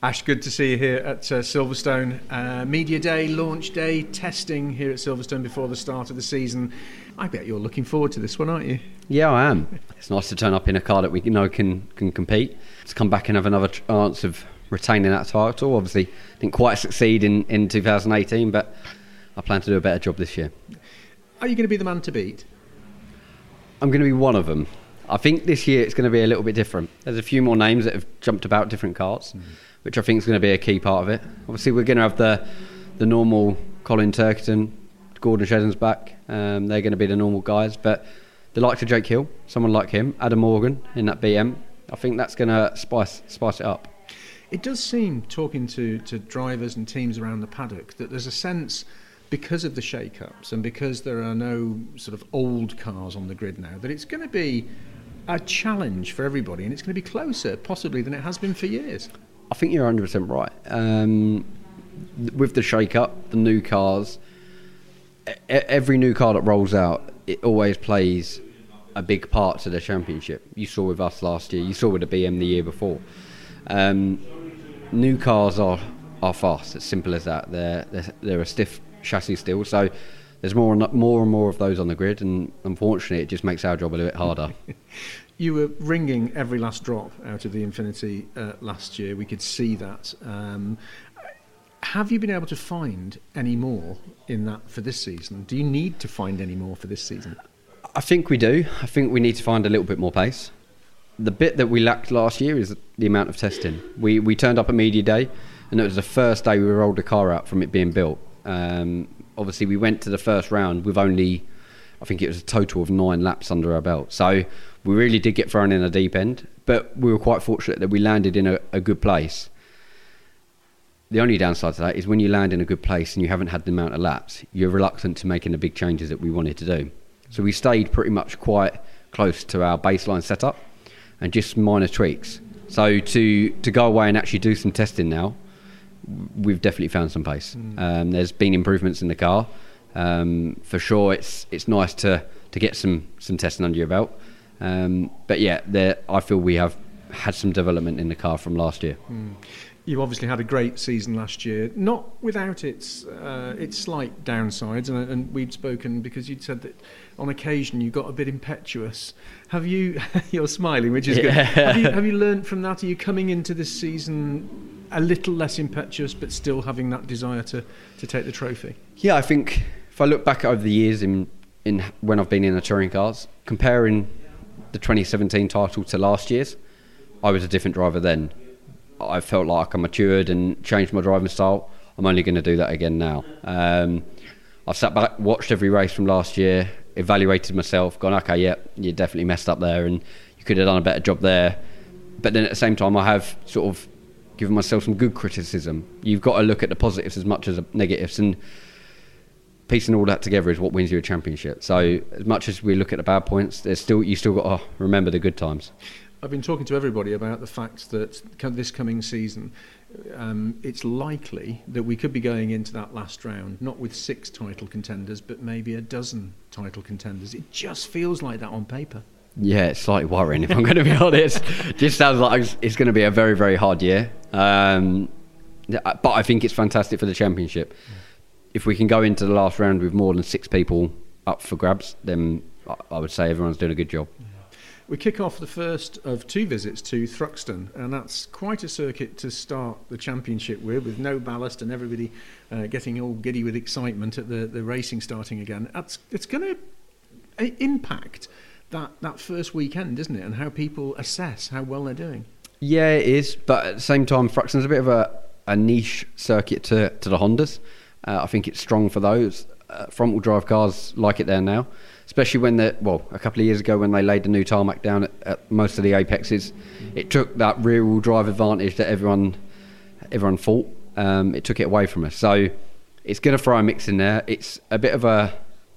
Ash, good to see you here at uh, Silverstone. Uh, Media Day, launch day, testing here at Silverstone before the start of the season. I bet you're looking forward to this one, aren't you? Yeah, I am. It's nice to turn up in a car that we know can can compete. To come back and have another chance of retaining that title. Obviously, didn't quite succeed in, in 2018, but I plan to do a better job this year. Are you going to be the man to beat? I'm going to be one of them. I think this year it's going to be a little bit different. There's a few more names that have jumped about different cars. Mm-hmm which I think is going to be a key part of it. Obviously, we're going to have the the normal Colin Turkington, Gordon Shedden's back. Um, they're going to be the normal guys, but the likes of Jake Hill, someone like him, Adam Morgan in that BM, I think that's going to spice spice it up. It does seem, talking to, to drivers and teams around the paddock, that there's a sense because of the shake-ups and because there are no sort of old cars on the grid now, that it's going to be a challenge for everybody and it's going to be closer, possibly, than it has been for years. I think you're 100% right. Um, with the shake up, the new cars, every new car that rolls out, it always plays a big part to the championship. You saw with us last year, you saw with the BM the year before. Um, new cars are, are fast, as simple as that. They're, they're, they're a stiff chassis still, so there's more and more and more of those on the grid, and unfortunately, it just makes our job a little bit harder. you were wringing every last drop out of the Infiniti uh, last year. We could see that. Um, have you been able to find any more in that for this season? Do you need to find any more for this season? I think we do. I think we need to find a little bit more pace. The bit that we lacked last year is the amount of testing. We we turned up at media day, and it was the first day we rolled the car out from it being built. Um, obviously, we went to the first round with only, I think it was a total of nine laps under our belt. So we really did get thrown in a deep end, but we were quite fortunate that we landed in a, a good place. The only downside to that is when you land in a good place and you haven't had the amount of laps, you're reluctant to making the big changes that we wanted to do. So we stayed pretty much quite close to our baseline setup and just minor tweaks. So to to go away and actually do some testing now, we've definitely found some pace. Mm. Um, there's been improvements in the car. Um, for sure, it's it's nice to to get some some testing under your belt. Um, but yeah, there, I feel we have had some development in the car from last year. Mm. You obviously had a great season last year, not without its uh, its slight downsides, and, and we'd spoken because you'd said that on occasion you got a bit impetuous. Have you? you're smiling, which is yeah. good. Have you, have you learned from that? Are you coming into this season a little less impetuous, but still having that desire to to take the trophy? Yeah, I think if I look back over the years in in when I've been in the touring cars, comparing the 2017 title to last year's, I was a different driver then. I felt like I matured and changed my driving style. I'm only going to do that again now. Um, I've sat back, watched every race from last year, evaluated myself, gone, okay, yeah, you definitely messed up there, and you could have done a better job there. But then at the same time, I have sort of given myself some good criticism. You've got to look at the positives as much as the negatives, and piecing all that together is what wins you a championship. So as much as we look at the bad points, there's still you still got to remember the good times. I've been talking to everybody about the fact that this coming season, um, it's likely that we could be going into that last round not with six title contenders, but maybe a dozen title contenders. It just feels like that on paper. Yeah, it's slightly worrying if I'm going to be honest. just sounds like it's going to be a very, very hard year. Um, but I think it's fantastic for the championship. Yeah if we can go into the last round with more than six people up for grabs, then I would say everyone's doing a good job. We kick off the first of two visits to Thruxton, and that's quite a circuit to start the championship with, with no ballast and everybody uh, getting all giddy with excitement at the, the racing starting again. That's, it's going to impact that, that first weekend, isn't it, and how people assess how well they're doing. Yeah, it is, but at the same time, Thruxton's a bit of a, a niche circuit to, to the Hondas. Uh, I think it's strong for those. Uh, front wheel drive cars like it there now, especially when they well a couple of years ago when they laid the new tarmac down at, at most of the apexes, it took that rear wheel drive advantage that everyone everyone thought. Um, it took it away from us. So it's going to throw a mix in there. It's a bit of a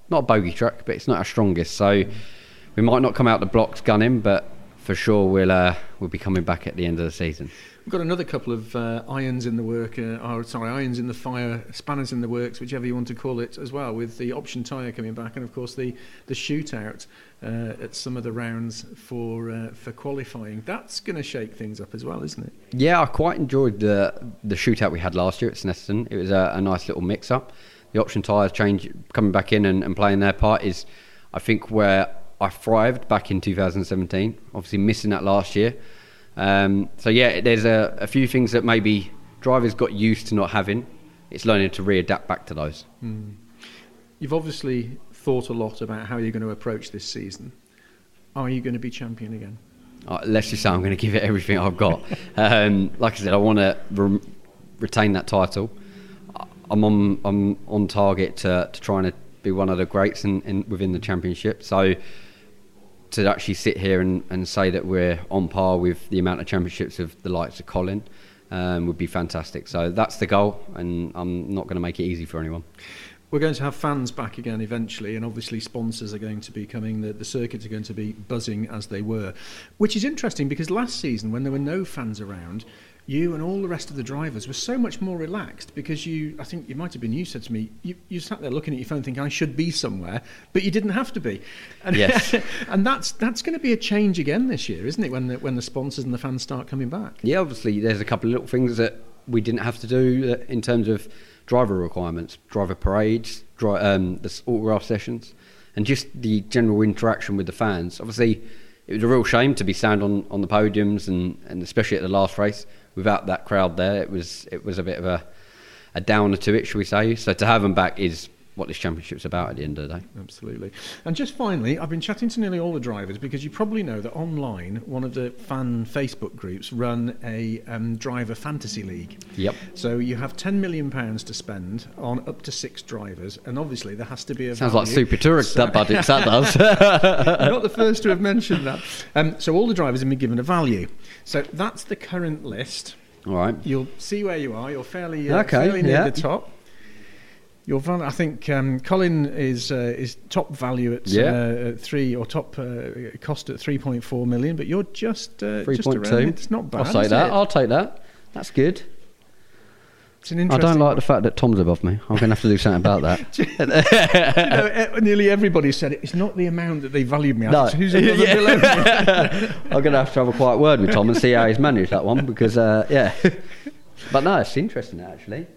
not a bogey truck, but it's not our strongest. So we might not come out the blocks gunning, but for sure we'll uh, we'll be coming back at the end of the season. We've got another couple of uh, irons in the work, uh, or sorry, irons in the fire, spanners in the works, whichever you want to call it, as well, with the option tyre coming back, and of course the the shootout uh, at some of the rounds for uh, for qualifying. That's going to shake things up as well, isn't it? Yeah, I quite enjoyed the the shootout we had last year at Snetterton. It was a, a nice little mix up. The option tyres change coming back in and, and playing their part is, I think, where I thrived back in 2017. Obviously, missing that last year. Um, so yeah, there's a, a, few things that maybe drivers got used to not having. It's learning to readapt back to those. Mm. You've obviously thought a lot about how you're going to approach this season. Are you going to be champion again? Uh, let's just say I'm going to give it everything I've got. um, like I said, I want to re- retain that title. I'm on I'm on target to, to trying to be one of the greats in, in within the championship. So to actually sit here and, and say that we're on par with the amount of championships of the likes of Colin um, would be fantastic. So that's the goal, and I'm not going to make it easy for anyone. We're going to have fans back again eventually, and obviously sponsors are going to be coming. The, the circuits are going to be buzzing as they were, which is interesting because last season, when there were no fans around, you and all the rest of the drivers were so much more relaxed because you, I think you might have been you said to me, you, you sat there looking at your phone thinking I should be somewhere, but you didn't have to be. And, yes. and that's that's going to be a change again this year, isn't it? When the, when the sponsors and the fans start coming back. Yeah, obviously there's a couple of little things that we didn't have to do uh, in terms of driver requirements, driver parades, dri- um, the autograph sessions, and just the general interaction with the fans. Obviously, it was a real shame to be stand on, on the podiums and, and especially at the last race without that crowd there, it was it was a bit of a a downer to it, shall we say? So to have them back is what this championship's about at the end of the day. Absolutely. And just finally, I've been chatting to nearly all the drivers because you probably know that online, one of the fan Facebook groups run a um, driver fantasy league. Yep. So you have ten million pounds to spend on up to six drivers, and obviously there has to be a. Sounds value. like super tourist so, that budget. that does. not the first to have mentioned that. Um, so all the drivers have been given a value. So that's the current list. All right. You'll see where you are. You're fairly, uh, okay, fairly near yeah. the top. Your I think um, Colin is uh, is top value at yeah. uh, three or top uh, cost at three point four million, but you're just uh, three point two. It's not bad. I'll say that. It? I'll take that. That's good. It's an interesting. I don't like the fact that Tom's above me. I'm going to have to do something about that. you know, nearly everybody said it. It's not the amount that they valued me. No. Who's yeah. below me? I'm going to have to have a quiet word with Tom and see how he's managed that one because, uh, yeah. but no, it's interesting actually.